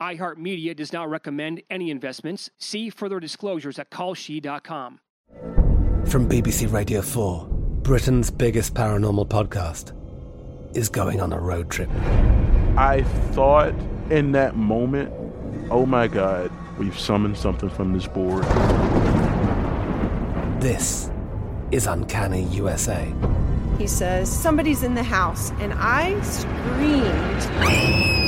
iHeartMedia does not recommend any investments. See further disclosures at kalshi.com. From BBC Radio 4, Britain's biggest paranormal podcast is going on a road trip. I thought in that moment, oh my God, we've summoned something from this board. This is Uncanny USA. He says, Somebody's in the house, and I screamed.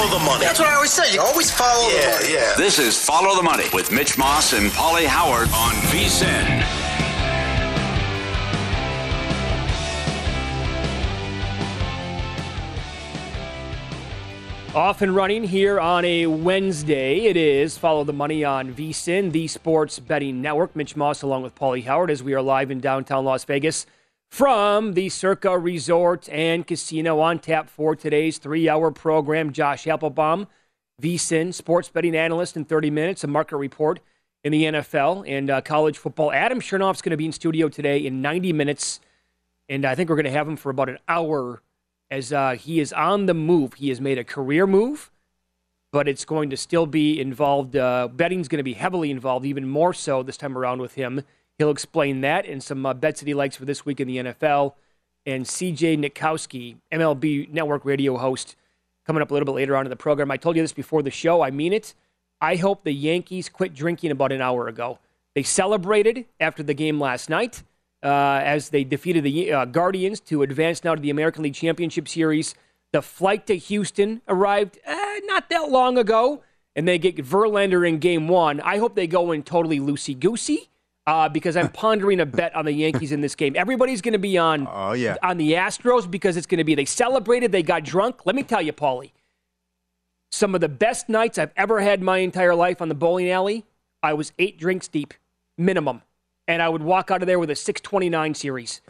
Follow the money. That's what I always say. You always follow the money. yeah. This is Follow the Money with Mitch Moss and Pauly Howard on VSIN. Off and running here on a Wednesday. It is Follow the Money on VSIN, the Sports Betting Network. Mitch Moss along with Pauly Howard as we are live in downtown Las Vegas from the Circa Resort and Casino on tap for today's three-hour program. Josh Appelbaum, VSIN sports betting analyst in 30 minutes, a market report in the NFL and uh, college football. Adam Chernoff's going to be in studio today in 90 minutes, and I think we're going to have him for about an hour as uh, he is on the move. He has made a career move, but it's going to still be involved. Uh, betting's going to be heavily involved, even more so this time around with him. He'll explain that and some uh, bets that he likes for this week in the NFL. And CJ Nitkowski, MLB Network radio host, coming up a little bit later on in the program. I told you this before the show. I mean it. I hope the Yankees quit drinking about an hour ago. They celebrated after the game last night uh, as they defeated the uh, Guardians to advance now to the American League Championship Series. The flight to Houston arrived uh, not that long ago, and they get Verlander in game one. I hope they go in totally loosey goosey. Uh, because I'm pondering a bet on the Yankees in this game. Everybody's going to be on Oh, yeah. on the Astros because it's going to be they celebrated, they got drunk. Let me tell you, Pauly, some of the best nights I've ever had my entire life on the bowling alley. I was eight drinks deep, minimum, and I would walk out of there with a 629 series,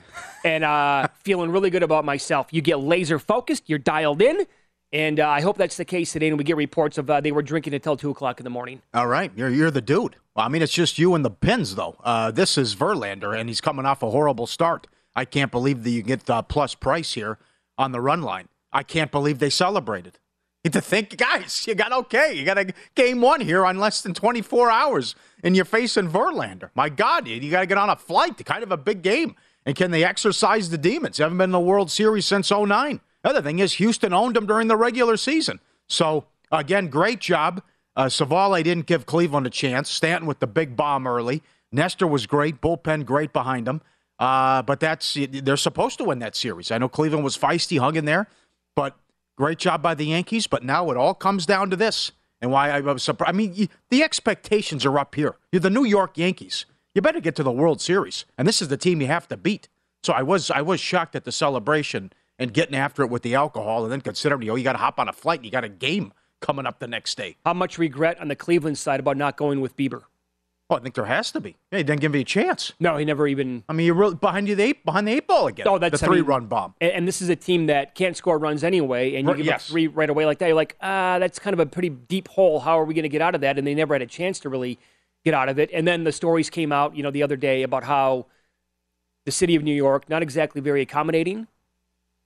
and uh, feeling really good about myself. You get laser focused, you're dialed in, and uh, I hope that's the case today. And we get reports of uh, they were drinking until two o'clock in the morning. All right, you're you're the dude. Well, I mean, it's just you and the pins, though. Uh, this is Verlander, and he's coming off a horrible start. I can't believe that you get the plus price here on the run line. I can't believe they celebrated. You to think, guys, you got okay. You got a game one here on less than 24 hours, and you're facing Verlander. My God, you, got to get on a flight. Kind of a big game. And can they exercise the demons? They haven't been in the World Series since 09. The other thing is, Houston owned them during the regular season. So, again, great job. Uh, Civale didn't give Cleveland a chance. Stanton with the big bomb early. Nestor was great. Bullpen great behind him. Uh, but that's they're supposed to win that series. I know Cleveland was feisty, hung in there, but great job by the Yankees. But now it all comes down to this, and why I was surprised. I mean, the expectations are up here. You're the New York Yankees. You better get to the World Series, and this is the team you have to beat. So I was I was shocked at the celebration and getting after it with the alcohol, and then considering you know you got to hop on a flight, you got a game coming up the next day. How much regret on the Cleveland side about not going with Bieber? Oh, I think there has to be. Yeah, he didn't give me a chance. No, he never even. I mean, you're really behind you the eight, behind the eight ball again. Oh, that's the three I mean, run bomb. And, and, this is a team that can't score runs anyway, and you give yes. up three right away like that. You're like, ah, that's kind of a pretty deep hole. How are we going to get out of that? And they never had a chance to really get out of it. And then the stories came out, you know, the other day about how the city of New York not exactly very accommodating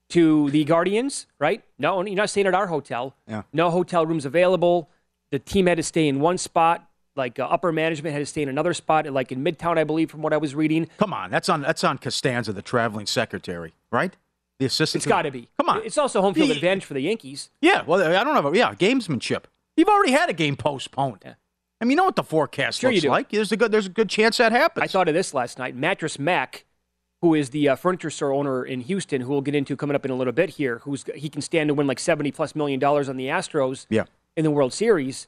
to the Guardians, right? No, you're not staying at our hotel. Yeah. No hotel rooms available. The team had to stay in one spot like uh, upper management had to stay in another spot, like in Midtown, I believe, from what I was reading. Come on, that's on that's on Costanza, the traveling secretary, right? The assistant. It's got to be. Come on, it's also home field the, advantage for the Yankees. Yeah, well, I don't know. Yeah, gamesmanship. You've already had a game postponed. Yeah. I mean, you know what the forecast sure looks like. There's a good there's a good chance that happens. I thought of this last night. Mattress Mac, who is the uh, furniture store owner in Houston, who we'll get into coming up in a little bit here, who's he can stand to win like seventy plus million dollars on the Astros. Yeah. In the World Series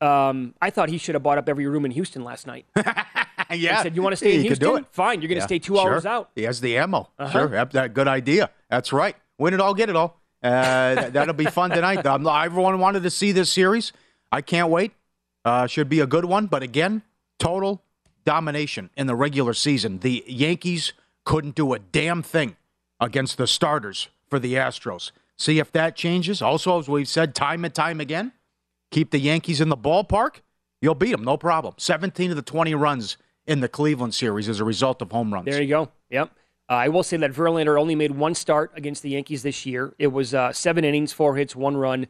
um, I thought he should have bought up every room in Houston last night. yeah. I said, "You want to stay in Houston? Fine, you're going to yeah. stay two sure. hours out." He has the ammo. Uh-huh. Sure, that good idea. That's right. Win it all, get it all. Uh, that'll be fun tonight. Um, everyone wanted to see this series. I can't wait. Uh, should be a good one. But again, total domination in the regular season. The Yankees couldn't do a damn thing against the starters for the Astros. See if that changes. Also, as we've said time and time again, keep the Yankees in the ballpark, you'll beat them, no problem. 17 of the 20 runs in the Cleveland series as a result of home runs. There you go. Yep. Uh, I will say that Verlander only made one start against the Yankees this year. It was uh, seven innings, four hits, one run,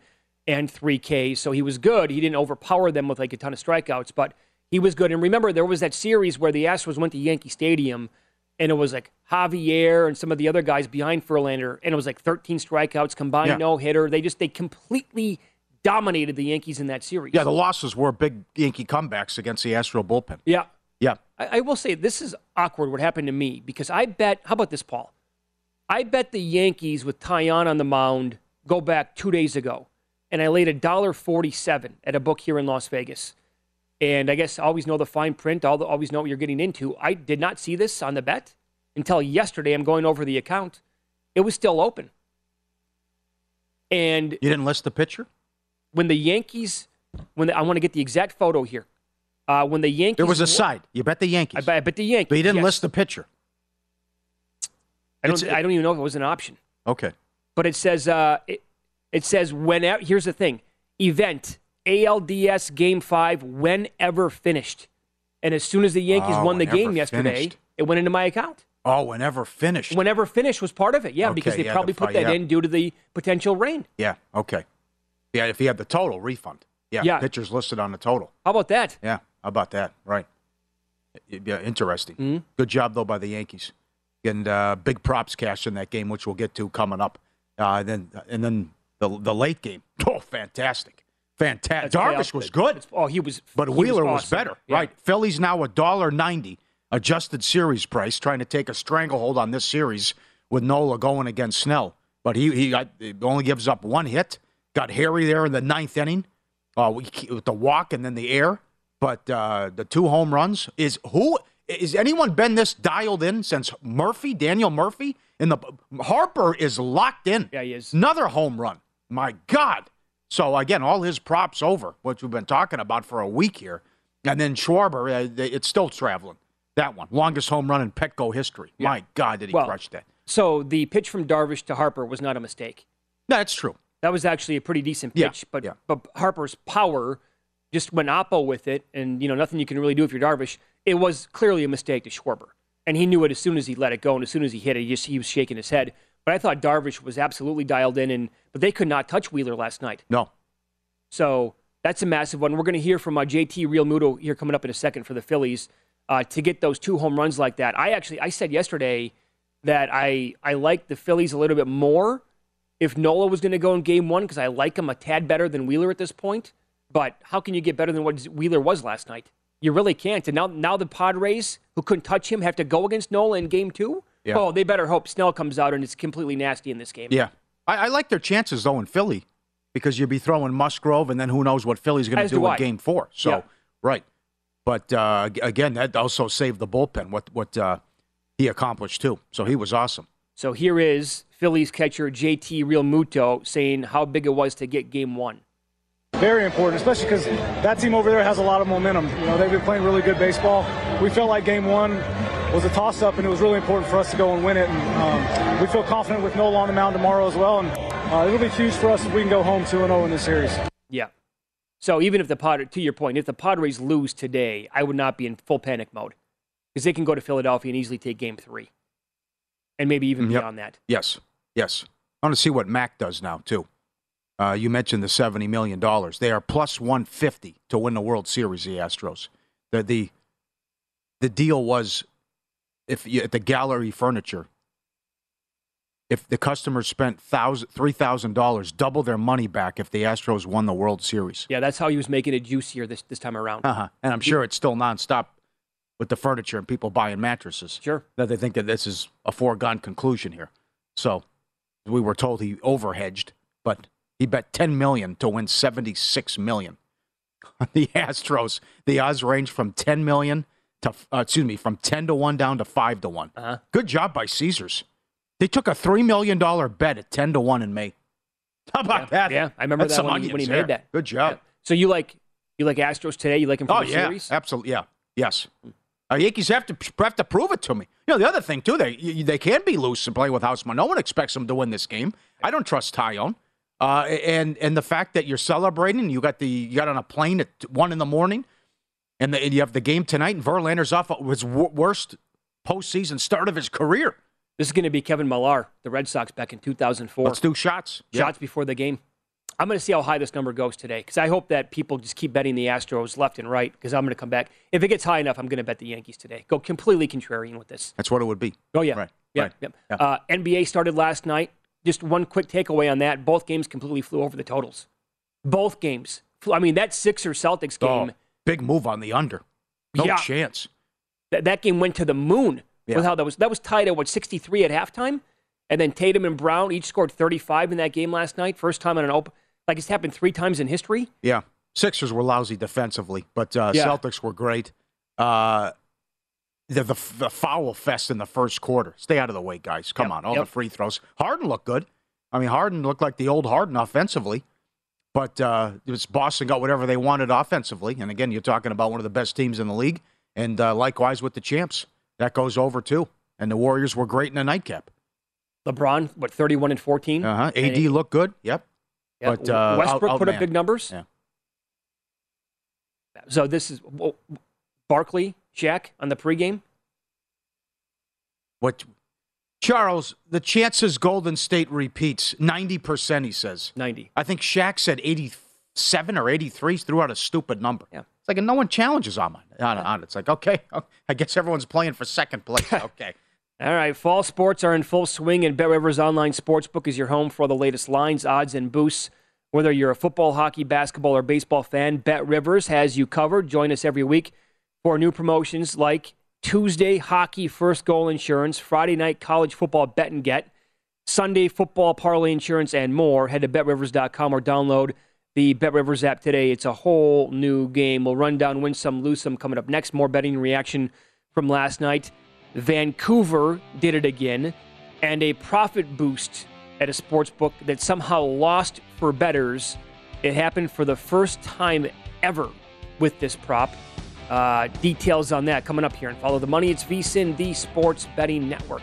and three Ks. So he was good. He didn't overpower them with like a ton of strikeouts, but he was good. And remember, there was that series where the Astros went to Yankee Stadium, and it was like Javier and some of the other guys behind Verlander, and it was like 13 strikeouts combined, yeah. no hitter. They just they completely dominated the Yankees in that series. Yeah, the losses were big Yankee comebacks against the Astro bullpen. Yeah. Yeah. I, I, will say this is awkward what happened to me because I bet, how about this, Paul? I bet the Yankees with Taillon on the mound go back two days ago, and I laid a dollar forty-seven at a book here in Las Vegas. And I guess always know the fine print, always know what you're getting into. I did not see this on the bet until yesterday. I'm going over the account. It was still open. And you didn't list the pitcher? when the Yankees, when the, I want to get the exact photo here. Uh, when the Yankees, there was a side. You bet the Yankees. I, I bet the Yankees. But you didn't yes. list the pitcher. I don't. I don't even know if it was an option. Okay. But it says. Uh, it, it says whenever. Here's the thing. Event ALDS Game Five whenever finished, and as soon as the Yankees oh, won the game yesterday, finished. it went into my account. Oh, whenever finished. Whenever finished was part of it. Yeah, okay, because they yeah, probably the, put that yeah. in due to the potential rain. Yeah. Okay. Yeah, if you have the total refund. Yeah, yeah. pitchers listed on the total. How about that? Yeah, how about that? Right. Yeah, interesting. Mm-hmm. Good job though by the Yankees, and uh, big props cash in that game, which we'll get to coming up. Uh, and then and then the the late game. Oh, fantastic, fantastic. Darvish was good. Oh, he was. But he Wheeler was, was, better. Yeah. Right. Phillies now a dollar ninety adjusted series price, trying to take a stranglehold on this series with Nola going against Snell. But he he got, only gives up one hit. Got Harry there in the ninth inning uh, with the walk and then the air. But uh, the two home runs is who is anyone been this dialed in since Murphy, Daniel Murphy? In the Harper is locked in. Yeah, he is. Another home run. My God. So again, all his props over, which we've been talking about for a week here. And then Schwarber, uh, it's still traveling. That one, longest home run in Petco history. Yeah. My God, did he well, crush that? So the pitch from Darvish to Harper was not a mistake. That's true. That was actually a pretty decent Yeah, pitch, but yeah. but Harper's power just went oppo with it, and you know nothing you can really do if you're Darvish. It was clearly a mistake to Schwarber, and he knew it as soon as he let it go, and as soon as he hit it, he just he was shaking his head. But I thought Darvish was absolutely dialed in, and but they could not touch Wheeler last night. No. So that's a massive one. We're going to hear from uh, JT Realmuto here coming up in a second for the Phillies uh, to get those two home runs like that. I actually I said yesterday that I I like the Phillies a little bit more if Nola was going to go in game one because I like him a tad better than Wheeler at this point. But how can you get better than what Wheeler was last night? You really can't. And now, now the Padres, who couldn't touch him, have to go against Nola in game two? Yeah. Oh, they better hope Snell comes out and it's completely nasty in this game. Yeah. I, I like their chances, though, in Philly because you'd be throwing Musgrove, and then who knows what Philly's going to do do in game four. So, Yeah. right. But uh, again, that also saved the bullpen, what, what uh, he accomplished, too. So he was awesome. So here is Phillies catcher JT Realmuto saying how big it was to get game one. Very important, especially because that team over there has a lot of momentum. You know, they've been playing really good baseball. We felt like game one was a toss-up, and it was really important for us to go and win it. And um, we feel confident with Nola on the mound tomorrow as well. And uh, it'll be huge for us if we can go home 2-0 in this series. Yeah. So even if the Padres, to your point, if the Padres lose today, I would not be in full panic mode because they can go to Philadelphia and easily take game three and maybe even Yep. beyond that. Yes, yes. I want to see what Mac does now, too. Uh, you mentioned the $70 million. They are plus 150 to win the World Series, the Astros. The, the, the deal was if you, at the gallery furniture, if the customers spent thousand, $3,000, double their money back if the Astros won the World Series. Yeah, that's how he was making it juicier this, this time around. Uh-huh. And I'm sure it's still nonstop with the furniture and people buying mattresses. Sure. That they think that this is a foregone conclusion here. So we were told he overhedged, but he bet 10 million to win seventy six million on the Astros, the odds range from 10 million to uh, excuse me, from 10 to 1 down to 5 to one Uh-huh. Good job by Caesars. They took a 3 million dollar bet at 10 to 1 in May. How about Yeah, that? yeah, I remember That's that when he- when he made that. Good job. Yeah. So you like you like Astros today? You like them for Oh the yeah, series? absolutely. Yeah, yes. Uh, Yankees have to have to prove it to me. You know the other thing too, they they can be loose and play with Houseman. No one expects them to win this game. I don't trust Taillon. Uh, and and the fact that you're celebrating, you got the you got on a plane at one in the morning, and, the, and you have the game tonight, and Verlander's off his worst postseason start of his career. This is going to be Kevin Millar, the Red Sox back in 2004. Let's do shots. Yeah. shots before the game. I'm going to see how high this number goes today because I hope that people just keep betting the Astros left and right because I'm going to come back. If it gets high enough, I'm going to bet the Yankees today. Go completely contrarian with this. That's what it would be. Oh, yeah. Right. Yeah. right. yeah. Yeah. Uh, NBA started last night. Just one quick takeaway on that. Both games completely flew over the totals. Both games. I mean, that Sixers Celtics game, Oh, big move on the under. No Yeah. chance. that, that game went to the moon Yeah. with how that was. That was tied at what, 63 at halftime? And then Tatum and Brown each scored 35 in that game last night. First time on an open. Like it's happened three times in history. Yeah. Sixers were lousy defensively, but uh, Yeah. Celtics were great. Uh, the, the the foul fest in the first quarter. Stay out of the way, guys. Come Yep, on, all yep. the free throws. Harden looked good. I mean, Harden looked like the old Harden offensively, but uh, it was Boston got whatever they wanted offensively. And again, you're talking about one of the best teams in the league, and uh, likewise with the champs, that goes over too. And the Warriors were great in the nightcap. LeBron, what, 31 and 14? Uh huh. AD it- looked good. Yep. yeah, but, uh, Westbrook out- put up outman. big numbers. Yeah. So this is well, Barkley, Shaq on the pregame. What Charles, the chances Golden State repeats, 90%, he says. 90. I think Shaq said 87 or 83. He threw out a stupid number. Yeah. It's like, and no one challenges on, it. on, on it. It's like, okay, oh, I guess everyone's playing for second place. Okay. All right, fall sports are in full swing, and Bet Rivers Online Sportsbook is your home for all the latest lines, odds, and boosts. Whether you're a football, hockey, basketball, or baseball fan, Bet Rivers has you covered. Join us every week for new promotions like Tuesday hockey first goal insurance, Friday night college football bet and get, Sunday football parlay insurance, and more. Head to betrivers.com or download the BetRivers app today. It's a whole new game. We'll run down, win some, lose some coming up next. More betting reaction from last night. Vancouver did it again, and a profit boost at a sports book that somehow lost for betters. It happened for the first time ever with this prop. Uh, details on that coming up here and follow the money. It's VSIN, the Sports Betting Network.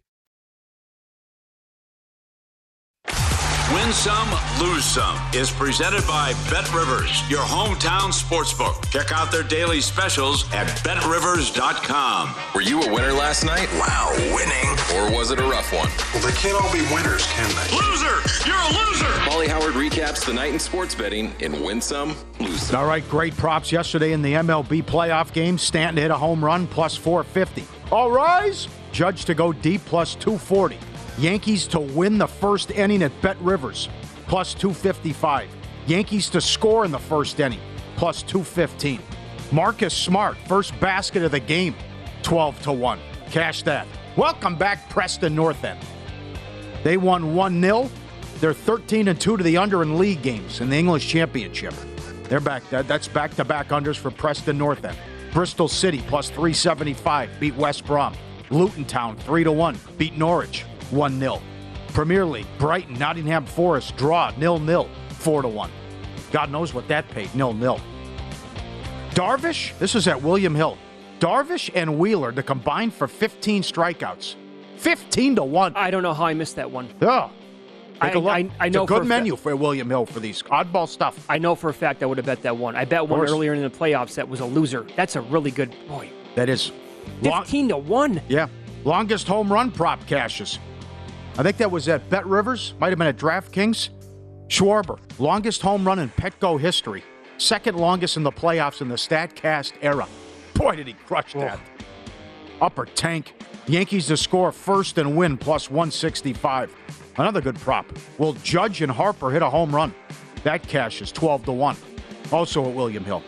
Win Some, Lose Some is presented by Bet Rivers, your hometown sportsbook. Check out their daily specials at betrivers.com. Were you a winner last night? Wow, winning. Or was it a rough one? Well, they can't all be winners, can they? Loser! You're a loser! Pauly Howard recaps the night in sports betting in Win Some, Lose Some. All right, great props yesterday in the MLB playoff game. Stanton hit a home run plus 450. All rise. Judge to go deep plus 240. Yankees to win the first inning at Bet Rivers, plus 255. Yankees to score in the first inning, plus 215. Marcus Smart, first basket of the game, 12 to 1. Cash that. Welcome back, Preston North End. They won 1 0. They're 13 and 2 to the under in league games in the English Championship. They're back. That's back to back unders for Preston North End. Bristol City plus 375 beat West Brom. Luton Town 3 to 1 beat Norwich. 1 0. Premier League, Brighton, Nottingham Forest, draw, nil nil, 4 to 1. God knows what that paid, nil nil. Darvish, this is at William Hill. Darvish and Wheeler to combine for 15 strikeouts. 15 to 1. I don't know how I missed that one. Yeah. Take I, a look. I, I know it's a good menu for William Hill for these oddball stuff. I know for a fact I would have bet that one. I bet one earlier in the playoffs that was a loser. That's a really good boy. That is 15 to 1. Yeah. Longest home run prop cashes. I think that was at Bet Rivers, might have been at DraftKings. Schwarber, longest home run in Petco history. Second longest in the playoffs in the StatCast era. Boy, did he crush that. Upper tank. Yankees to score first and win plus 165. Another good prop. Will Judge and Harper hit a home run? That cash is 12 to 1. Also at William Hill.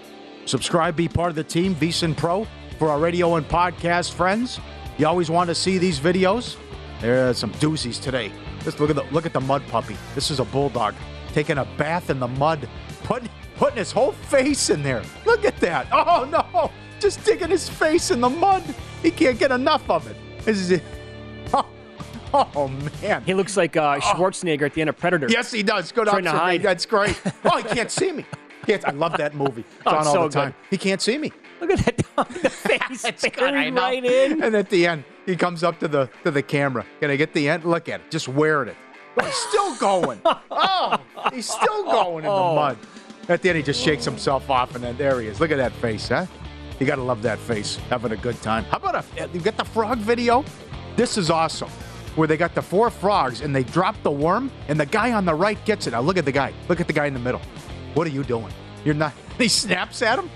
Subscribe, be part of the team, VSIN Pro, for our radio and podcast friends. You always want to see these videos. There are some doozies today. Just look at the look at the mud puppy. This is a bulldog taking a bath in the mud, putting putting his whole face in there. Look at that. Oh no! Just digging his face in the mud. He can't get enough of it. This is it. Oh, oh man. He looks like uh, Schwarzenegger at the end of Predator. Yes, he does. Good Trying to hide. That's great. Oh, he can't see me. Can't, I love that movie. It's Oh, on all so the time. good. He can't see me. Look at that dog. The face I buried right in. And at the end, he comes up to the to the camera. Can I get the end? Look at it. Just wearing it. But he's still going. Oh, he's still going in the Oh. mud. At the end, he just shakes himself off, and then there he is. Look at that face, huh? You got to love that face. Having a good time. How about a? Uh, you got the frog video? This is awesome. Where they got the four frogs and they drop the worm, and the guy on the right gets it. Now look at the guy. Look at the guy in the middle. What are you doing? You're not. He snaps at him.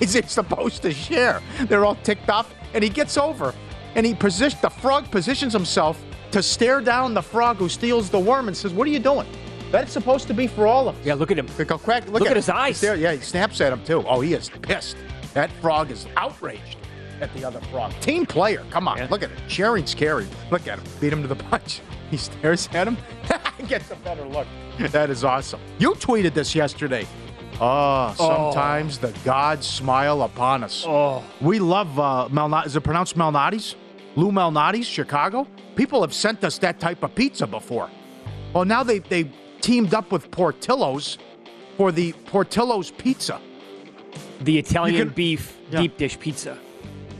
Is He's supposed to share. They're all ticked off, and he gets over, and he position the frog positions himself to stare down the frog who steals the worm and says, "What are you doing? That's supposed to be for all of us." Yeah, look at him. Look, look, Look at him. his eyes. There. Yeah, he snaps at him too. Oh, he is pissed. That frog is outraged at the other frog. Team player. Come on, look at it. Sharing scary. Look at him. Beat him to the punch. He stares at him. Gets a better look. That is awesome. You tweeted this yesterday. Oh, sometimes the gods smile upon us. Oh. We love uh, Malnati. Is it pronounced Malnati's? Lou Malnati's, Chicago? People have sent us that type of pizza before. Well, now they they teamed up with Portillo's for the Portillo's pizza. The Italian can- beef Yeah. deep dish pizza.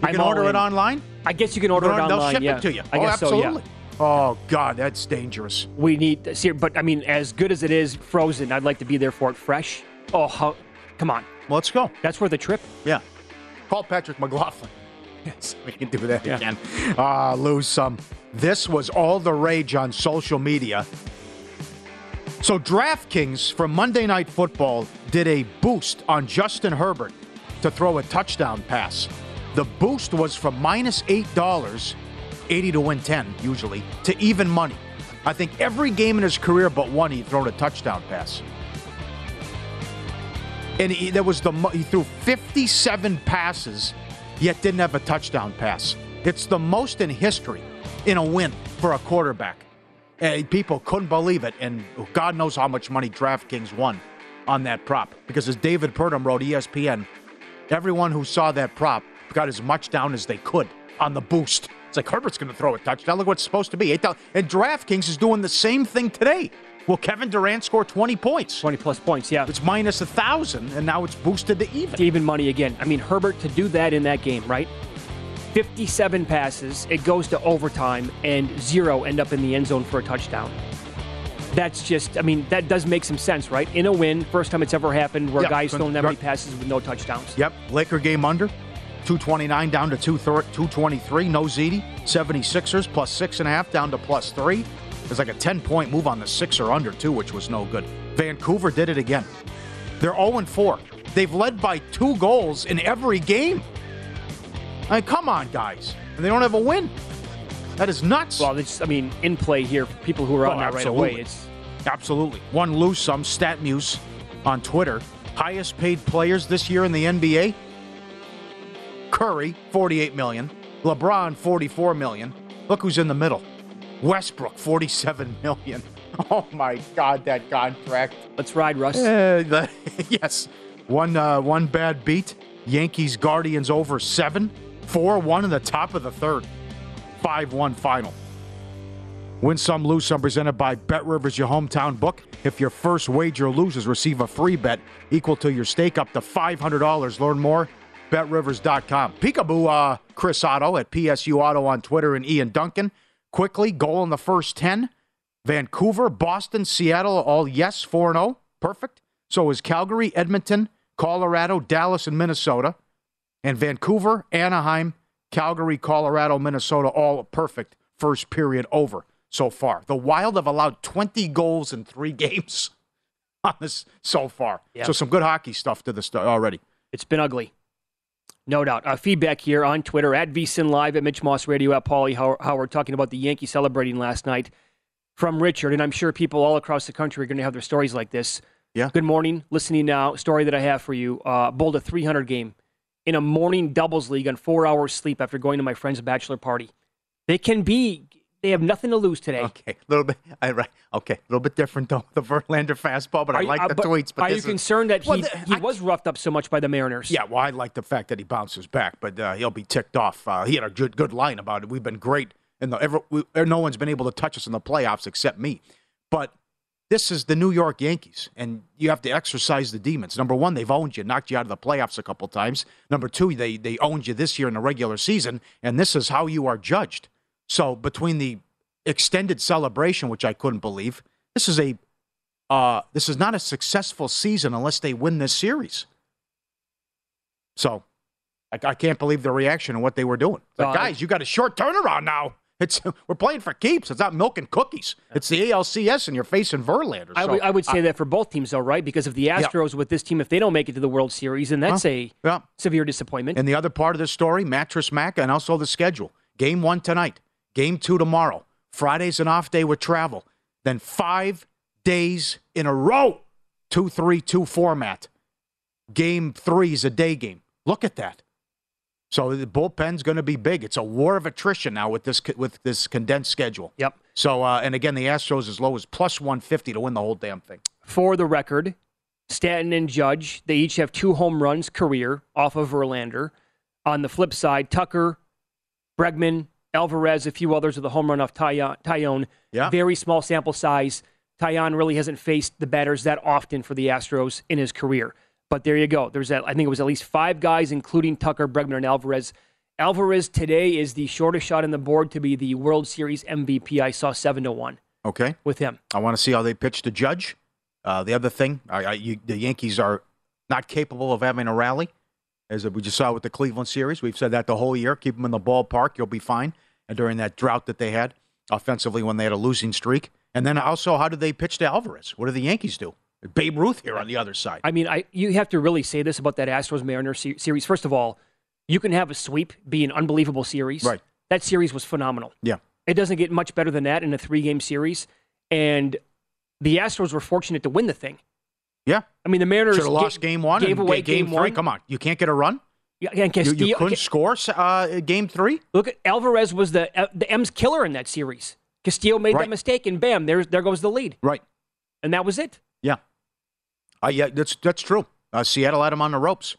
You can order it online. I guess you can order it online. They'll ship yeah. it to you. I oh, guess absolutely. so. Yeah. Oh God, that's dangerous. We need, see, but I mean, as good as it is frozen, I'd like to be there for it fresh. Oh, how, come on. Let's go. That's worth the trip. Yeah. Call Patrick McLaughlin. Yes, we can do that again. Ah, lose some. This was all the rage on social media. So DraftKings from Monday Night Football did a boost on Justin Herbert to throw a touchdown pass. The boost was from minus eight dollars, eighty to win ten usually, to even money. I think every game in his career but one he thrown a touchdown pass. And he, that was the he threw 57 passes, yet didn't have a touchdown pass. It's the most in history in a win for a quarterback. And people couldn't believe it, and God knows how much money DraftKings won on that prop. Because as David Purdom wrote, ESPN, everyone who saw that prop got as much down as they could on the boost. It's like Herbert's going to throw a touchdown. Look what it's supposed to be. And DraftKings is doing the same thing today. Will Kevin Durant score 20 points? 20 plus points, yeah. It's minus a thousand, and now it's boosted to even. To even money again. I mean, Herbert to do that in that game, right? 57 passes, it goes to overtime, and zero end up in the end zone for a touchdown. That's just, I mean, that does make some sense, right? In a win, first time it's ever happened where a guy's thrown that many passes with no touchdowns. Yep, Laker game under. 229 down to 223. No ZD. 76ers plus six and a half down to plus three. There's like a 10 point move on the Sixer under, too, which was no good. Vancouver did it again. They're 0 4. They've led by two goals in every game. I mean, come on, guys. And they don't have a win. That is nuts. Well, it's, I mean, in play here for people who are on Oh, that right away. It's Absolutely. One lose some. StatMuse on Twitter. Highest paid players this year in the NBA. Curry, 48 million. LeBron, 44 million. Look who's in the middle. Westbrook, 47 million. Oh my God, that contract. let's ride, Russ. Eh, the- yes. One uh, one bad beat. Yankees Guardians over seven. 4 1 in the top of the third. 5 1 final. Win some, lose some, presented by Bet Rivers, your hometown book. If your first wager loses, receive a free bet equal to your stake up to $500. Learn more, betrivers.com. Peekaboo, uh, Chris Otto at PSU Auto on Twitter and Ian Duncan. Quickly, goal in the first 10. Vancouver, Boston, Seattle, all yes, 4 0. Perfect. So is Calgary, Edmonton, Colorado, Dallas, and Minnesota. And Vancouver, Anaheim, Calgary, Colorado, Minnesota, all perfect. First period over so far. The Wild have allowed 20 goals in three games on this so far. Yeah. So some good hockey stuff to this uh, already. It's been ugly. No doubt. Uh, feedback here on Twitter at VSIN Live at Mitch Moss Radio at Pauly Howard talking about the Yankees celebrating last night from Richard. And I'm sure people all across the country are going to have their stories like this. Yeah. Good morning. Listening now. Story that I have for you. Uh, bowled a 300 game in a morning doubles league on four hours sleep after going to my friend's bachelor party. They can be. They have nothing to lose today. Okay, a little bit. I, right. Okay, a little bit different though. The Verlander fastball, but I Are you- like uh, the but tweets. But are you is- concerned that Well, he, the- he was roughed up so much by the Mariners? Yeah, well, I like the fact that he bounces back, but uh, he'll be ticked off. Uh, he had a good good line about it. We've been great, and no one's been able to touch us in the playoffs except me. But this is the New York Yankees, and you have to exercise the demons. Number one, they've owned you, knocked you out of the playoffs a couple times. Number two, they they owned you this year in the regular season, and this is how you are judged. So between the extended celebration, which I couldn't believe, this is a uh, this is not a successful season unless they win this series. So I, I can't believe the reaction and what they were doing. Like, Uh, guys, you got a short turnaround now. It's we're playing for keeps. It's not milk and cookies. It's the ALCS, and you're facing Verlander. I So would- would say that for both teams, though, right? Because if the Astros with this team, if they don't make it to the World Series, then that's Huh? a Yeah. severe disappointment. And the other part of the story, Mattress Mac, and also the schedule. Game one tonight, game two tomorrow. Friday's an off day with travel. Then five days in a row, 2 3 2 format. Game three is a day game. Look at that. So the bullpen's going to be big. It's a war of attrition now with this with this condensed schedule. Yep. So uh, and again, the Astros as low as plus 150 to win the whole damn thing. For the record, Stanton and Judge, they each have two home runs career off of Verlander. On the flip side, Tucker, Bregman, Alvarez, a few others with a home run off Taillon. Taillon. Yeah. Very small sample size. Taillon really hasn't faced the batters that often for the Astros in his career. But there you go. There's that. I think it was at least five guys, including Tucker, Bregman, and Alvarez. Alvarez today is the shortest shot on the board to be the World Series MVP. I saw seven to one Okay. with him. I want to see how they pitch to Judge. Uh, the other thing, I, I, you, the Yankees are not capable of having a rally, as we just saw with the Cleveland series. We've said that the whole year. Keep them in the ballpark, you'll be fine. And during that drought that they had offensively when they had a losing streak, and then also, how did they pitch to Alvarez? What do the Yankees do? Babe Ruth here on the other side. I mean, I you have to really say this about that Astros Mariners se- series. First of all, you can have a sweep be an unbelievable series. Right. That series was phenomenal. Yeah. It doesn't get much better than that in a three game series. And the Astros were fortunate to win the thing. Yeah. I mean, the Mariners Should have lost ga- game one gave away game, game three. one. Come on, you can't get a run. Yeah, and You, Castillo, you couldn't score uh, game three. Look at Alvarez was the uh, the M's killer in that series. Castillo made Right. that mistake, and bam, there's there goes the lead, Right. and that was it. Yeah. Uh, yeah, that's that's true. Uh, Seattle had them on the ropes.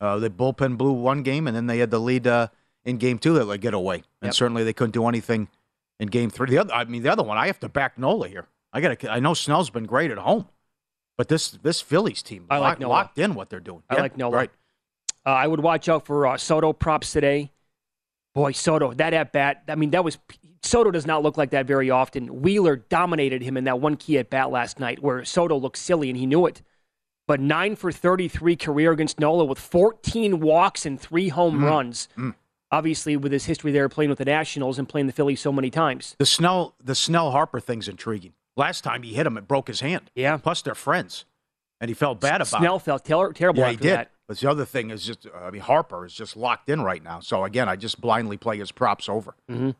Uh, the bullpen blew one game, and then they had the lead uh, in game two that let get away. And Yep. certainly they couldn't do anything in game three. The other, I mean, the other one, I have to back Nola here. I got. I know Snell's been great at home, but this this Phillies team I like locked, Nola. locked in what they're doing. I Yeah, like Nola. Right. Uh, I would watch out for uh, Soto props today. Boy, Soto, that at bat. I mean, that was Soto does not look like that very often. Wheeler dominated him in that one key at bat last night, where Soto looked silly and he knew it. But nine for thirty-three career against Nola with fourteen walks and three home Mm. runs. Mm. Obviously, with his history there, playing with the Nationals and playing the Phillies so many times. The Snell the Snell Harper thing's intriguing. Last time he hit him, it broke his hand. Yeah. Plus they're friends, and he felt bad about it. Snell felt ter- terrible Yeah, he did. that. But the other thing is just, I mean, Harper is just locked in right now. So again, I just blindly play his props over. Mm-hmm.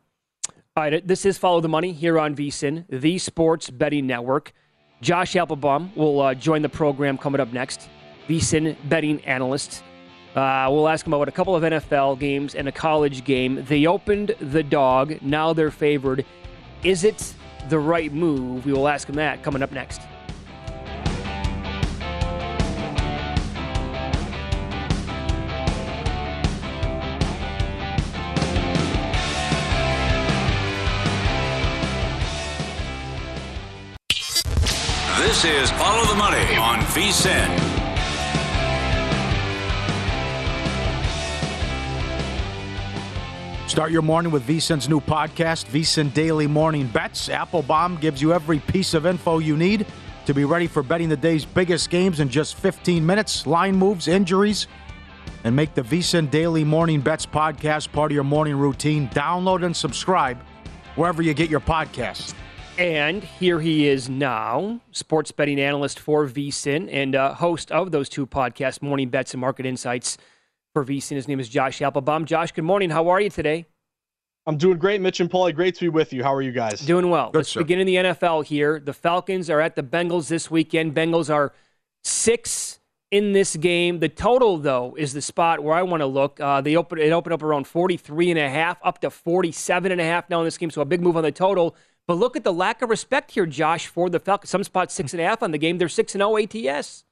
All right, this is Follow the Money here on VSIN, the Sports Betting Network. Josh Appelbaum will uh, join the program coming up next. VSIN betting analyst. Uh, we'll ask him about a couple of NFL games and a college game. They opened the dog. Now they're favored. Is it the right move? We will ask him that coming up next. This is Follow the Money on VSIN. Start your morning with VSIN's new podcast, VSIN Daily Morning Bets. Appelbaum gives you every piece of info you need to be ready for betting the day's biggest games in just 15 minutes. Line moves, injuries, and make the VSIN Daily Morning Bets podcast part of your morning routine. Download and subscribe wherever you get your podcasts. And here he is now, sports betting analyst for VSIN and uh, host of those two podcasts, Morning Bets and Market Insights for VSIN. His name is Josh Appelbaum. Josh, good morning. How are you today? I'm doing great, Mitch and Pauly. Great to be with you. How are you guys? Doing well. Good, Let's sir. begin in the NFL here. The Falcons are at the Bengals this weekend. Bengals are Six in this game. The total, though, is the spot where I want to look. Uh, they open, it opened up around 43 and a half, up to 47 and a half now in this game. So a big move on the total. But look at the lack of respect here, Josh, for the Falcons. Some spots six and a half on the game. They're six and zero oh ATS.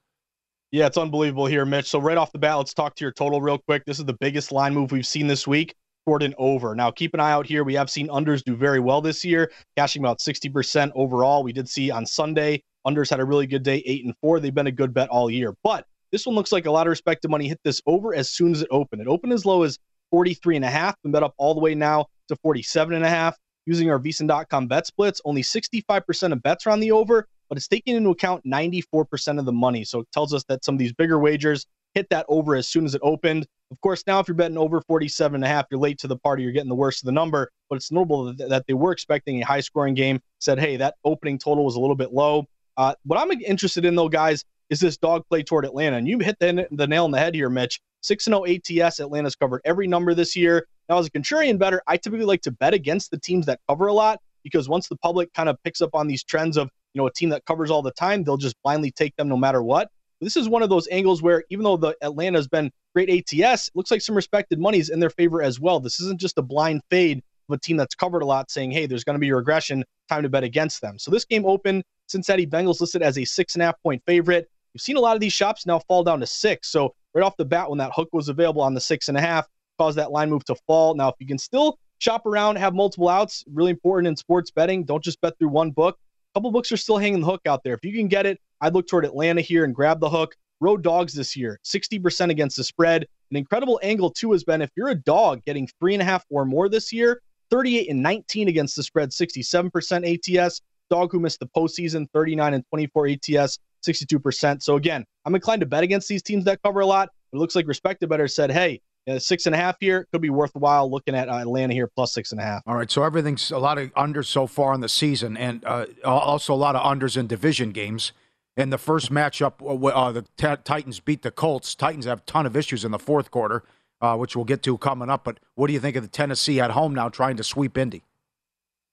Yeah, it's unbelievable here, Mitch. So right off the bat, let's talk to your total real quick. This is the biggest line move we've seen this week. Jordan over. Now keep an eye out here. We have seen unders do very well this year, cashing about 60% overall. We did see on Sunday, unders had a really good day, eight and four. They've been a good bet all year. But this one looks like a lot of respected money hit this over as soon as it opened. It opened as low as 43 and a half and bet up all the way now to 47 and a half. Using our VSiN.com bet splits, only 65% of bets are on the over, but it's taking into account 94% of the money. So it tells us that some of these bigger wagers hit that over as soon as it opened. Of course, now if you're betting over 47 and a half, you're late to the party. You're getting the worst of the number. But it's notable that, they were expecting a high scoring game. Said, hey, that opening total was a little bit low. Uh, what I'm interested in, though, guys, is this dog play toward Atlanta. And you hit the, the nail on the head here, Mitch. 6 0 ATS. Atlanta's covered every number this year. Now, as a contrarian better, I typically like to bet against the teams that cover a lot because once the public kind of picks up on these trends of, you know, a team that covers all the time, they'll just blindly take them no matter what. This is one of those angles where even though the Atlanta has been great ATS, it looks like some respected money's in their favor as well. This isn't just a blind fade of a team that's covered a lot saying, hey, there's going to be a regression, time to bet against them. So this game opened, Cincinnati Bengals listed as a six and a half point favorite. You've seen a lot of these shops now fall down to six. So right off the bat, when that hook was available on the six and a half, caused that line move to fall. Now, if you can still shop around, have multiple outs, really important in sports betting. Don't just bet through one book. Couple books are still hanging the hook out there. If you can get it, I'd look toward Atlanta here and grab the hook. Road dogs this year, 60% against the spread. An incredible angle, too, has been if you're a dog getting three and a half or more this year, 38 and 19 against the spread, 67% ATS. Dog who missed the postseason, 39 and 24 ATS, 62%. So again, I'm inclined to bet against these teams that cover a lot. It looks like Respected Better said, hey, uh, six and a half here could be worthwhile looking at uh, Atlanta here plus six and a half. All right, so everything's a lot of unders so far in the season, and uh, also a lot of unders in division games. In the first matchup, uh, uh the t- Titans beat the Colts. Titans have a ton of issues in the fourth quarter, uh, which we'll get to coming up. But what do you think of the Tennessee at home now trying to sweep Indy?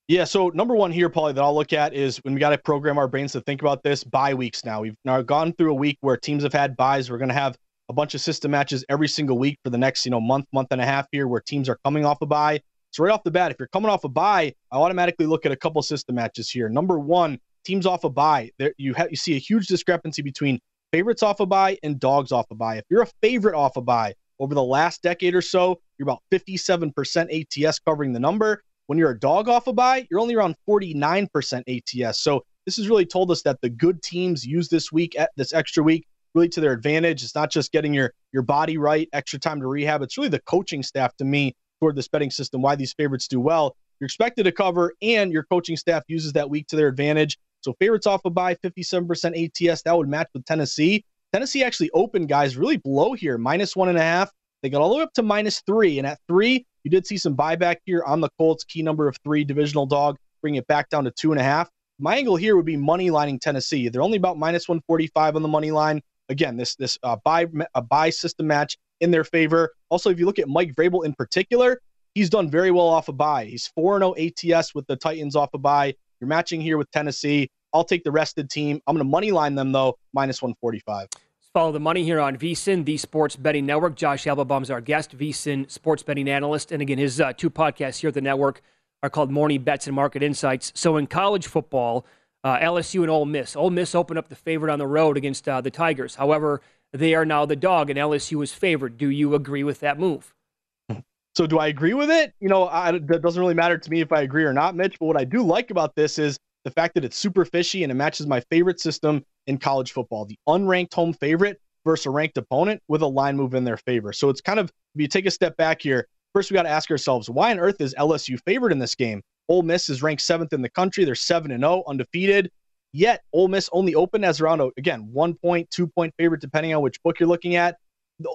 Yeah, so number one here, Pauly, that I'll look at is when we got to program our brains to think about this bye weeks now. We've now gone through a week where teams have had byes. We're going to have a bunch of system matches every single week for the next, you know, month, month and a half here where teams are coming off a bye. So right off the bat, if you're coming off a bye, I automatically look at a couple system matches here. Number one, teams off a bye. There you have you see a huge discrepancy between favorites off a bye and dogs off a bye. If you're a favorite off a bye over the last decade or so, you're about 57% ATS covering the number. When you're a dog off a bye, you're only around 49% ATS. So this has really told us that the good teams use this week at this extra week really to their advantage. It's not just getting your your body right, extra time to rehab. It's really the coaching staff to me toward this betting system why these favorites do well. You're expected to cover, and your coaching staff uses that week to their advantage. So favorites off a of bye, 57% ATS. That would match with Tennessee. Tennessee actually opened guys really below here, minus one and a half. They got all the way up to minus three. And at three, you did see some buyback here on the Colts, key number of three, divisional dog, bring it back down to two and a half. My angle here would be money lining Tennessee. They're only about minus 145 on the money line again, this this uh, buy a buy system match in their favor. Also, if you look at Mike Vrabel in particular, he's done very well off a of bye. He's 4 0 ATS with the Titans off a of bye. You're matching here with Tennessee. I'll take the rested team. I'm going to money line them though, minus 145. Follow the money here on VSiN, the Sports Betting Network. Josh Appelbaum's our guest, VSiN sports betting analyst. And again, his uh, two podcasts here at the network are called Morning Bets and Market Insights. So in college football, uh, LSU and Ole Miss. Ole Miss opened up the favorite on the road against uh, the Tigers. However, they are now the dog, and LSU is favored. Do you agree with that move? So, do I agree with it? You know, I, it doesn't really matter to me if I agree or not, Mitch. But what I do like about this is the fact that it's super fishy and it matches my favorite system in college football the unranked home favorite versus a ranked opponent with a line move in their favor. So, it's kind of, if you take a step back here, first we got to ask ourselves why on earth is LSU favored in this game? Ole Miss is ranked seventh in the country. They're 7 and 0, undefeated. Yet Ole Miss only opened as around, a, again, one point, two point favorite, depending on which book you're looking at.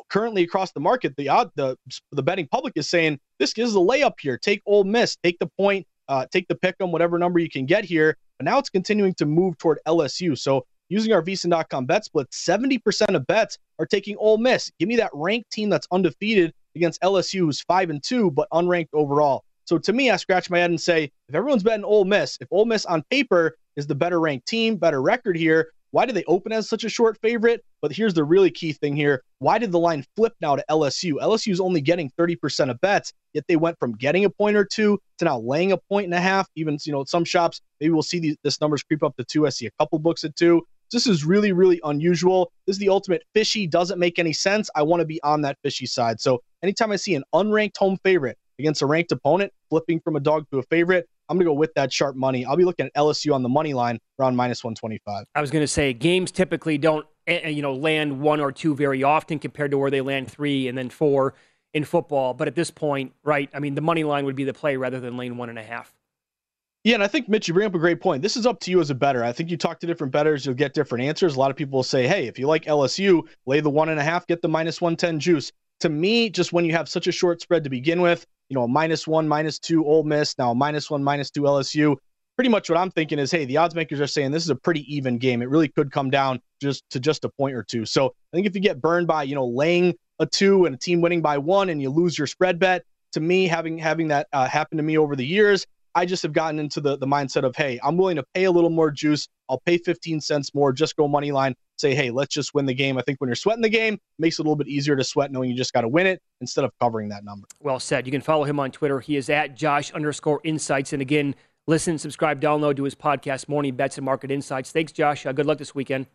Currently across the market, the odd, the the betting public is saying this is a layup here. Take Ole Miss, take the point, uh, take the pick on whatever number you can get here. But now it's continuing to move toward LSU. So using our VSiN.com bet split, 70% of bets are taking Ole Miss. Give me that ranked team that's undefeated against LSU, who's five and two, but unranked overall. So to me, I scratch my head and say, if everyone's betting Ole Miss, if Ole Miss on paper is the better ranked team, better record here, why do they open as such a short favorite? But here's the really key thing here. Why did the line flip now to LSU? LSU is only getting 30% of bets, yet they went from getting a point or two to now laying a point and a half. Even, you know, some shops, maybe we'll see these, this numbers creep up to two. I see a couple books at two. This is really, really unusual. This is the ultimate fishy, doesn't make any sense. I want to be on that fishy side. So anytime I see an unranked home favorite against a ranked opponent flipping from a dog to a favorite, I'm going to go with that sharp money. I'll be looking at LSU on the money line around minus 125. I was going to say games typically don't eh, eh, you know land one or two very often compared to where they land three and then four in football. But at this point, right? I mean, the money line would be the play rather than lane one and a half. Yeah, and I think Mitch, you bring up a great point. This is up to you as a better. I think you talk to different betters, you'll get different answers. A lot of people will say, "Hey, if you like LSU, lay the one and a half, get the minus one ten juice." To me, just when you have such a short spread to begin with, you know, minus one, minus two Ole Miss, now minus one, minus two LSU. Pretty much what I'm thinking is, hey, the odds makers are saying this is a pretty even game. It really could come down just to just a point or two. So I think if you get burned by, you know, laying a two and a team winning by one and you lose your spread bet, to me, having having that uh, happen to me over the years, I just have gotten into the the mindset of, hey, I'm willing to pay a little more juice. I'll pay 15 cents more, just go money line. Say, hey, let's just win the game. I think when you're sweating the game, it makes it a little bit easier to sweat knowing you just got to win it instead of covering that number. Well said. You can follow him on Twitter. He is at Josh underscore insights. And again, listen, subscribe, download to his podcast, Morning Bets and Market Insights. Thanks, Josh. Uh, good luck this weekend.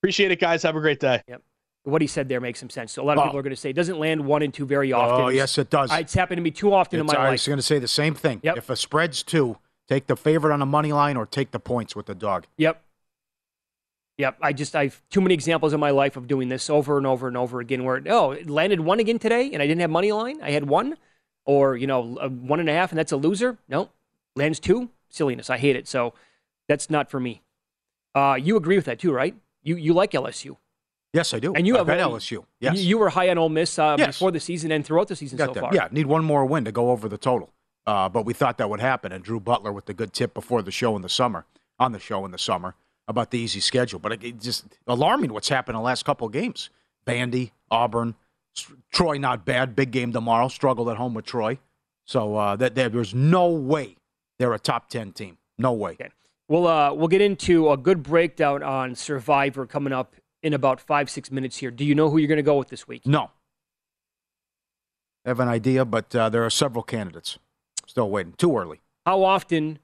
Appreciate it, guys. Have a great day. Yep. What he said there makes some sense. So a lot of oh. people are going to say it doesn't land one and two very often. Oh, yes, it does. It's happened to me too often it's, in my I life. I was going to say the same thing. Yep. If a spread's two, take the favorite on the money line or take the points with the dog. Yep. Yep, I just I've too many examples in my life of doing this over and over and over again. Where oh, it landed one again today, and I didn't have money line. I had one, or you know, one and a half, and that's a loser. No, lands two, silliness. I hate it. So that's not for me. Uh, you agree with that too, right? You you like LSU? Yes, I do. And you I have bet LSU. Yes, you, you, were high on Ole Miss uh, yes. before the season and throughout the season Got so that. far. Yeah, need one more win to go over the total. Uh, but we thought that would happen, and Drew Butler with the good tip before the show in the summer, on the show in the summer about the easy schedule. But it, just alarming what's happened in the last couple of games. Vandy, Auburn, Troy, not bad. Big game tomorrow. Struggled at home with Troy. So uh, that, that there's no way they're a top ten team. No way. Okay. We'll uh, we'll get into a good breakdown on Survivor coming up in about five six minutes here. Do you know who you're going to go with this week? No. I have an idea, but uh, there are several candidates. Still waiting. Too early. How often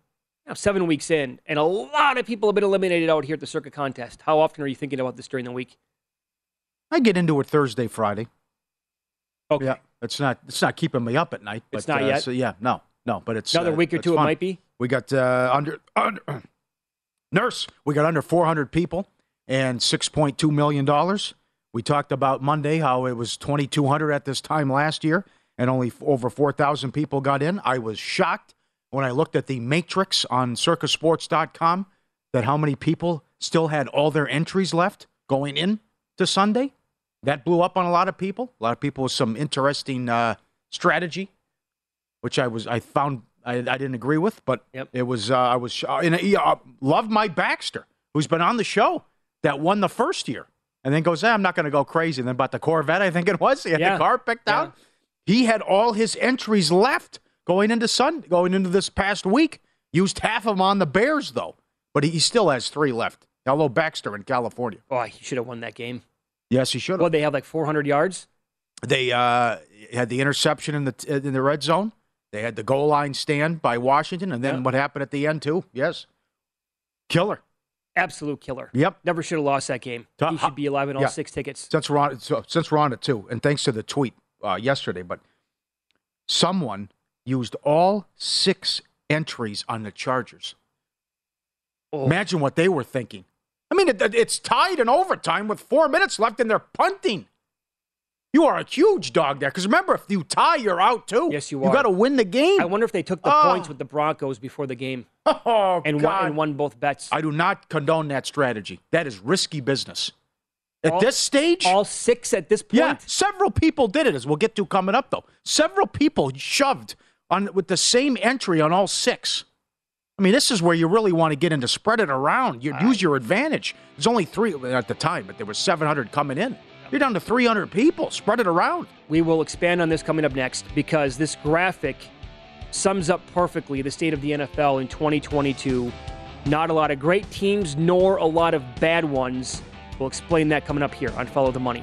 now, seven weeks in, and a lot of people have been eliminated out here at the Circa contest. How often are you thinking about this during the week? I get into it Thursday, Friday. Okay. Yeah, it's not it's not keeping me up at night. But, it's not uh, yet. So yeah, no, no. But it's another uh, week or two. Fun. It might be. We got uh, under under nurse. We got under 400 people and 6.2 million dollars. We talked about Monday how it was 2,200 at this time last year, and only over 4,000 people got in. I was shocked when I looked at the matrix on circasports.com that how many people still had all their entries left going in to Sunday. That blew up on a lot of people. A lot of people with some interesting uh, strategy, which I was I found I, I didn't agree with, but yep. it was uh, I was uh, and uh, loved Mike Baxter, who's been on the show that won the first year, and then goes, eh, I'm not going to go crazy. And then about the Corvette, I think it was, he had yeah. the car picked yeah. out. He had all his entries left going into Sun going into this past week. Used half of them on the Bears though, but he still has three left. Hello, Baxter in California. Oh, he should have won that game. Yes, he should have. Well, they have like 400 yards. They uh, had the interception in the in the red zone. They had the goal line stand by Washington, and then Yeah. what happened at the end too? Yes, killer. Absolute killer. Yep. Never should have lost that game. He should be alive in all Yeah. six tickets. Since we're on, so, since we're on it too, and thanks to the tweet uh, yesterday, but someone used all six entries on the Chargers. Oh. Imagine what they were thinking. I mean, it, it's tied in overtime with four minutes left, and they're punting. You are a huge dog there. Because remember, if you tie, you're out too. Yes, you are. You got to win the game. I wonder if they took the Oh. points with the Broncos before the game Oh, and won, and won both bets. I do not condone that strategy. That is risky business. At All- this stage, all six at this point. yeah, several people did it. As we'll get to coming up, though, several people shoved on with the same entry on all six. I mean, this is where you really want to get into spread it around. You use your advantage. There's only three at the time, but there was 700 coming in. You're down to 300 people. Spread it around. We will expand on this coming up next because this graphic sums up perfectly the state of the NFL in 2022. Not a lot of great teams, nor a lot of bad ones. We'll explain that coming up here on Follow the Money.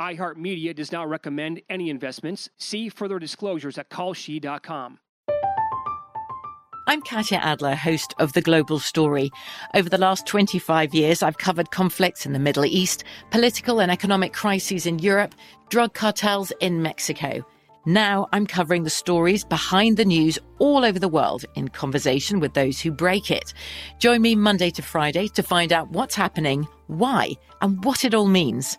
iHeartMedia does not recommend any investments. See further disclosures at kalshi.com. I'm Katya Adler, host of The Global Story. Over the last 25 years, I've covered conflicts in the Middle East, political and economic crises in Europe, drug cartels in Mexico. Now I'm covering the stories behind the news all over the world in conversation with those who break it. Join me Monday to Friday to find out what's happening, why, and what it all means.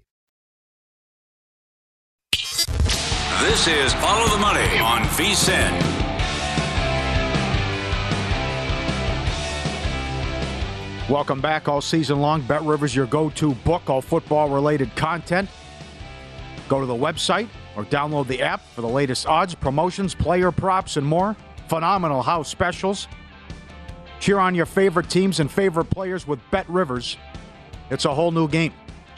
This is Follow the Money on VSIN. Welcome back all season long. Bet Rivers, your go to book, all football related content. Go to the website or download the app for the latest odds, promotions, player props, and more. Phenomenal house specials. Cheer on your favorite teams and favorite players with Bet Rivers. It's a whole new game.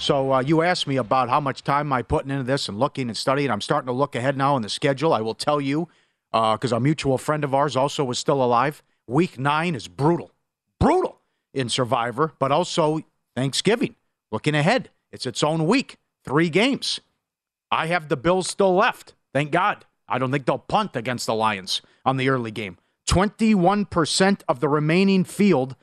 So uh, you asked me about how much time I'm putting into this and looking and studying. I'm starting to look ahead now in the schedule. I will tell you, because uh, a mutual friend of ours also was still alive. Week nine is brutal, brutal in Survivor, but also Thanksgiving. Looking ahead, it's its own week. Three games. I have the Bills still left. Thank God. I don't think they'll punt against the Lions on the early game. 21% of the remaining field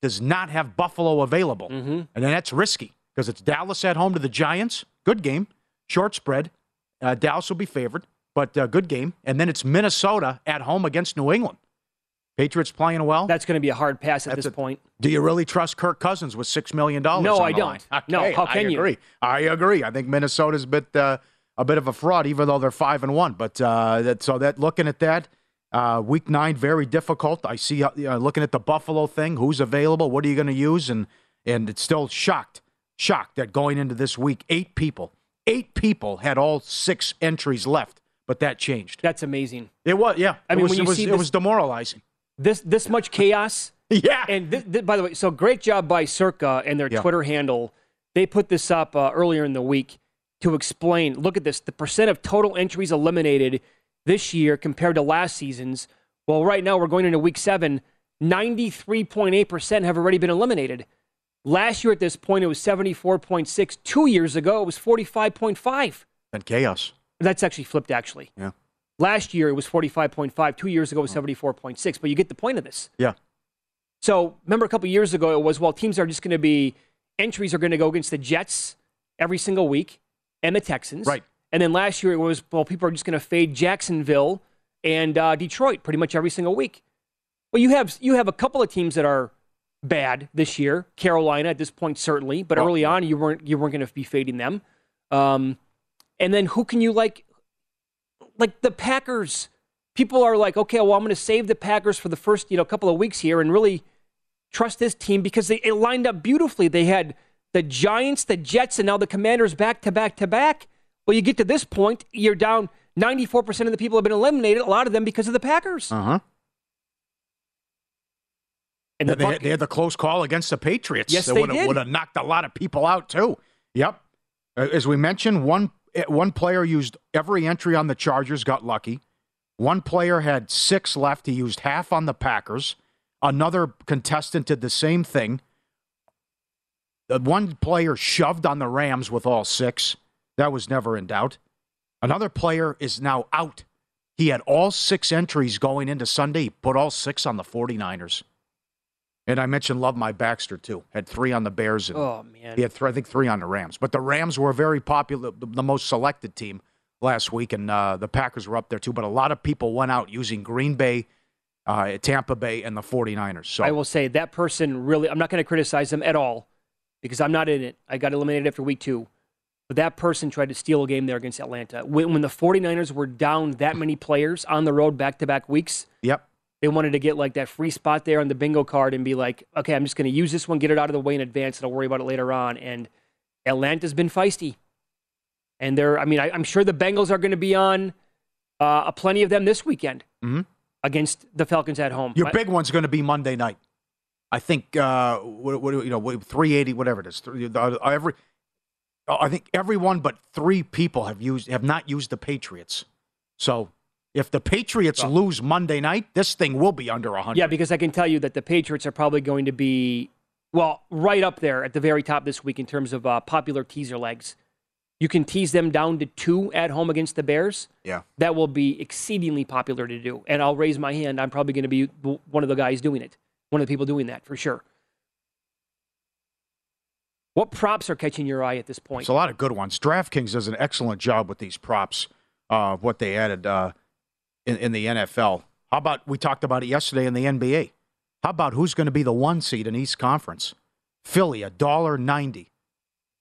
does not have Buffalo available. Mm-hmm. And that's risky because it's Dallas at home to the Giants. Good game. Short spread. Uh, Dallas will be favored, but uh, good game. And then it's Minnesota at home against New England. Patriots playing well. That's going to be a hard pass at That's this a- point. Do you really trust Kirk Cousins with $6 million? No, on I don't. line? No, how can I you? agree. I agree. I think Minnesota's a bit, uh, a bit of a fraud, even though they're 5 and 1. But uh, that, so that looking at that, Uh, week nine, very difficult. I see, uh, looking at the Buffalo thing, who's available, what are you going to use? And, and it's still shocked, shocked that going into this week, eight people, eight people had all six entries left, but that changed. That's amazing. It was, yeah. I mean, it was, when you it was, see it this- was demoralizing. This this much chaos. yeah. And th- th- by the way, so great job by Circa and their Yeah. Twitter handle. They put this up uh, earlier in the week to explain. Look at this: the percent of total entries eliminated this year compared to last season's. Well, right now we're going into week seven. Ninety-three point eight percent have already been eliminated. Last year at this point, it was seventy-four point six. Two years ago, it was forty-five point five. And chaos. That's actually flipped. Actually, Yeah. last year it was forty-five point five. Two years ago, it was seventy-four point six. But you get the point of this. Yeah. So remember a couple years ago, it was well, teams are just going to be entries are going to go against the Jets every single week and the Texans. Right. And then last year it was well, people are just going to fade Jacksonville and uh, Detroit pretty much every single week. Well, you have you have a couple of teams that are bad this year. Carolina at this point certainly, but Oh, early on you weren't you weren't going to be fading them. Um, and then who can you like? Like the Packers. People are like, okay, well, I'm going to save the Packers for the first you know couple of weeks here and really trust this team because they, it lined up beautifully. They had the Giants, the Jets, and now the Commanders back to back to back. Well, you get to this point, you're down 94% of the people have been eliminated, a lot of them because of the Packers. Uh huh. And they, the they, Buc- had, they had the close call against the Patriots. Yes, that they would would have knocked a lot of people out too. Yep. Uh, As we mentioned, one eh, one player used every entry on the Chargers, got lucky. One player had six left. He used half on the Packers. Another contestant did the same thing. The one player shoved on the Rams with all six. That was never in doubt. Another player is now out. He had all six entries going into Sunday. He put all six on the 49ers. And I mentioned Love My Baxter too. Had three on the Bears. And Oh, man. He had th- I think three on the Rams. But the Rams were a very popular, the, the most selected team last week, and uh, the Packers were up there too. But a lot of people went out using Green Bay, uh, Tampa Bay, and the 49ers. So I will say that person really, I'm not going to criticize them at all because I'm not in it. I got eliminated after week two. But that person tried to steal a game there against Atlanta. When, when the 49ers were down that many players on the road back to back weeks, Yep. They wanted to get like that free spot there on the bingo card and be like, okay, I'm just going to use this one, get it out of the way in advance, and I'll worry about it later on. And Atlanta's been feisty. And they're, I mean, I, I'm sure the Bengals are going to be on uh, plenty of them this weekend Mhm. against the Falcons at home. Your I- big one's going to be Monday night. I think uh, what, what you know, 380, whatever it is. Three, uh, every, I think everyone but three people have used have not used the Patriots. So if the Patriots lose Monday night, this thing will be under 100. Yeah, because I can tell you that the Patriots are probably going to be, well, right up there at the very top this week in terms of uh, popular teaser legs. You can tease them down to two at home against the Bears. Yeah. That will be exceedingly popular to do. And I'll raise my hand. I'm probably going to be one of the guys doing it, one of the people doing that for sure. What props are catching your eye at this point? It's a lot of good ones. DraftKings does an excellent job with these props, uh, what they added uh, in, in the NFL. How about we talked about it yesterday in the NBA? How about who's going to be the one seed in East Conference? Philly, a dollar ninety.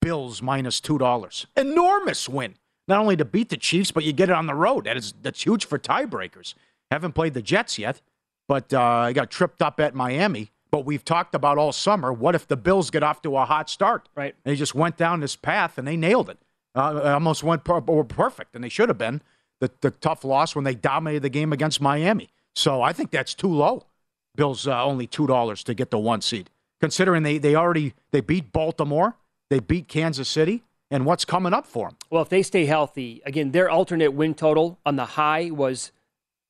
Bills minus two dollars. Enormous win. Not only to beat the Chiefs, but you get it on the road. That is that's huge for tiebreakers. Haven't played the Jets yet, but uh, I got tripped up at Miami. But we've talked about all summer. What if the Bills get off to a hot start? Right. They just went down this path and they nailed it. Uh, almost went per- were perfect, and they should have been. The, the tough loss when they dominated the game against Miami. So I think that's too low. Bills uh, only two dollars to get the one seed, considering they they already they beat Baltimore, they beat Kansas City, and what's coming up for them. Well, if they stay healthy, again, their alternate win total on the high was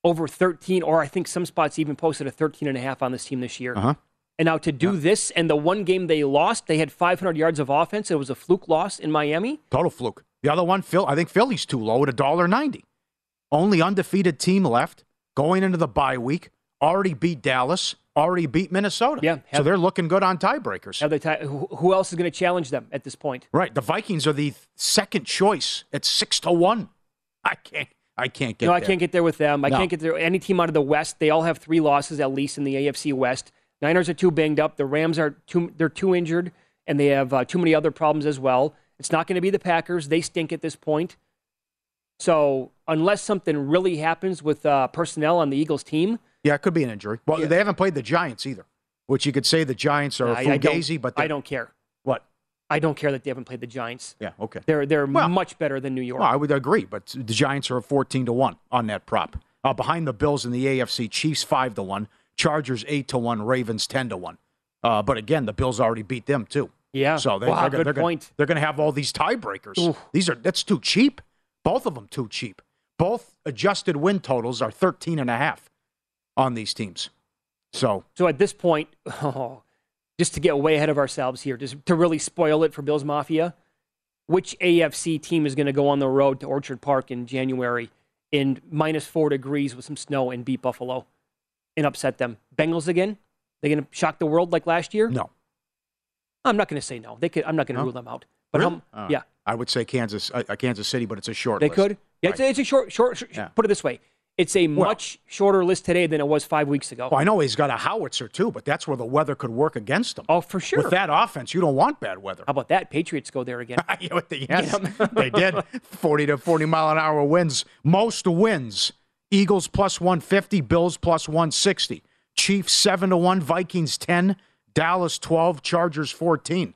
over 13, or I think some spots even posted a 13 and a half on this team this year. Uh-huh. And now to do this, and the one game they lost, they had 500 yards of offense. It was a fluke loss in Miami. Total fluke. The other one, Phil, I think Philly's too low at a dollar ninety. Only undefeated team left going into the bye week. Already beat Dallas. Already beat Minnesota. Yeah, so they're looking good on tiebreakers. Have they ti- who else is going to challenge them at this point? Right. The Vikings are the second choice at six to one. I can't. I can't get. no, I there. can't get there with them. I No. can't get there. Any team out of the West, they all have three losses at least in the AFC West. Niners are too banged up. The Rams are too. They're too injured, and they have uh, too many other problems as well. It's not going to be the Packers. They stink at this point. So unless something really happens with uh, personnel on the Eagles team, Yeah, it could be an injury. Well, they haven't played the Giants either, which you could say the Giants are I, I fugazi, don't, but I don't care. What? I don't care that they haven't played the Giants. Yeah, okay. They're they're Well- much better than New York. Well, I would agree, but the Giants are 14 to 1 on that prop. Uh, behind the Bills in the AFC, Chiefs 5 to 1, Chargers 8 to 1, Ravens 10 to 1. Uh, but again, the Bills already beat them too. Yeah. So they, Wow, they're, good they're, point. Gonna, they're going to have all these tiebreakers. Oof. These are that's too cheap. Both of them too cheap. Both adjusted win totals are 13 and a half on these teams. So So at this point, oh, just to get way ahead of ourselves here, just to really spoil it for Bills Mafia, which AFC team is going to go on the road to Orchard Park in January in minus four degrees with some snow and beat Buffalo and upset them? Bengals again? They going to shock the world like last year? No. I'm not going to say no. They could. I'm not going to No? rule them out. But Really? Uh, yeah, I would say Kansas, uh, uh, Kansas City, but it's a short. they list. could. Yeah, it's, a, it's a short, short. short Yeah. Put it this way: it's a much shorter list today than it was five weeks ago. Well, I know he's got a howitzer too, but that's where the weather could work against him. Oh, for sure. With that offense, you don't want bad weather. How about that? Patriots go there again. Yeah, with the- yes, they did. 40 to 40 mile an hour winds. Most wins. Eagles plus 150, Bills plus 160. Chiefs 7 to 1, Vikings 10, Dallas 12, Chargers 14.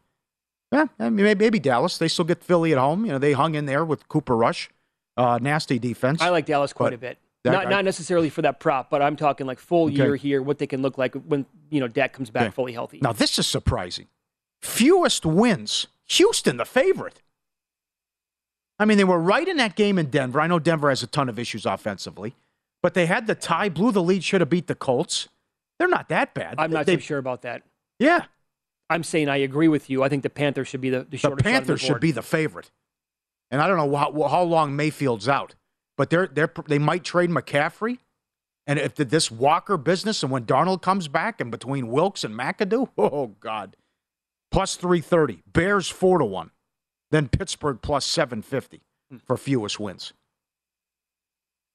Yeah, I mean, maybe, Dallas. They still get Philly at home. You know, they hung in there with Cooper Rush. Uh, nasty defense. I like Dallas quite a bit. that Not guy- not necessarily for that prop, but I'm talking like full Okay. year here, what they can look like when you know Dak comes back Okay. fully healthy. Now, this is surprising. Fewest wins. Houston, the favorite. I mean, they were right in that game in Denver. I know Denver has a ton of issues offensively, but they had the tie, blew the lead, should have beat the Colts. They're not that bad. I'm not they, so sure about that. Yeah, I'm saying I agree with you. I think the Panthers should be the the, the Panthers the should be the favorite. And I don't know how, how long Mayfield's out, but they're, they're, they might trade McCaffrey. And if the, this Walker business and when Darnold comes back and between Wilks and McAdoo, oh, God. Plus 330. Bears 4 to 1. Then Pittsburgh plus 750 hmm. for fewest wins.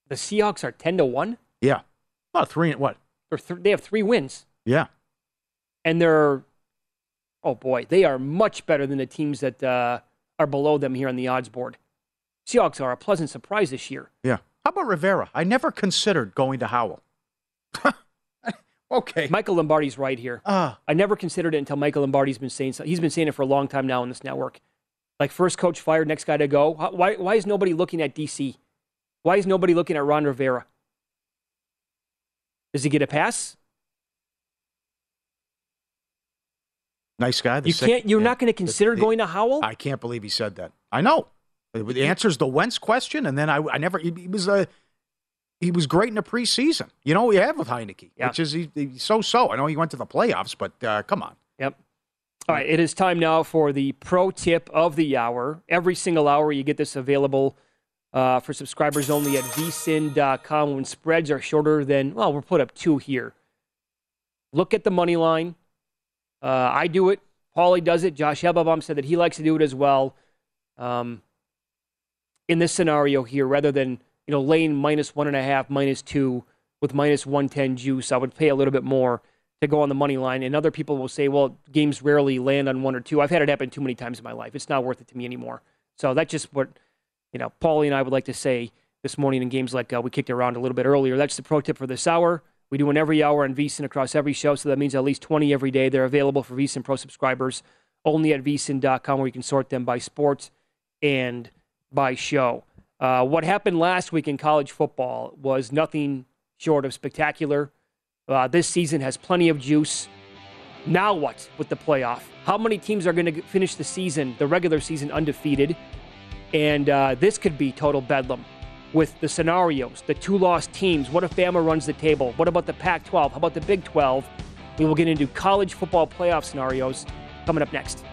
The Seahawks are ten to one. Yeah. Well, three and what? They're th- they have three wins, Yeah. and they're oh boy, they are much better than the teams that uh, are below them here on the odds board. Seahawks are a pleasant surprise this year. Yeah. How about Rivera? I never considered going to Howell. okay. Michael Lombardi's right here. Ah. I never considered it until Michael Lombardi's been saying so. He's been saying it for a long time now on this network. Like first coach fired, next guy to go. How- Why, why is nobody looking at DC? Why is nobody looking at Ron Rivera? Does he get a pass? Nice guy. You sec- can't. You're yeah. not going to consider The- going to Howell. I can't believe he said that. I know. The answer is the Wentz question, and then I, I never. He, he was a. He was great in the preseason. You know, what we have with Heinicke, Yeah. which is he, he's so so. I know he went to the playoffs, but uh, come on. Yep. All right, it is time now for the pro tip of the hour. Every single hour, you get this available uh, for subscribers only at vsin.com. When spreads are shorter than, well, we'll put up two here. Look at the money line. Uh, I do it. Pauly does it. Josh Appelbaum said that he likes to do it as well. Um, in this scenario here, rather than you know laying minus one and a half, minus two with minus one ten juice, I would pay a little bit more to go on the money line. And other people will say, well, games rarely land on one or two. I've had it happen too many times in my life. It's not worth it to me anymore. So that's just what you know. Pauly and I would like to say this morning in games like uh, we kicked around a little bit earlier. That's the pro tip for this hour. We do one every hour on VSIN across every show, so that means at least 20 every day. They're available for VSIN Pro subscribers only at vsin.com, where you can sort them by sports and by show. Uh, what happened last week in college football was nothing short of spectacular. Uh, this season has plenty of juice. Now what with the playoff? How many teams are going to finish the season, the regular season, undefeated? And uh, this could be total bedlam with the scenarios, the two lost teams. What if Bama runs the table? What about the Pac 12? How about the Big 12? We will get into college football playoff scenarios coming up next.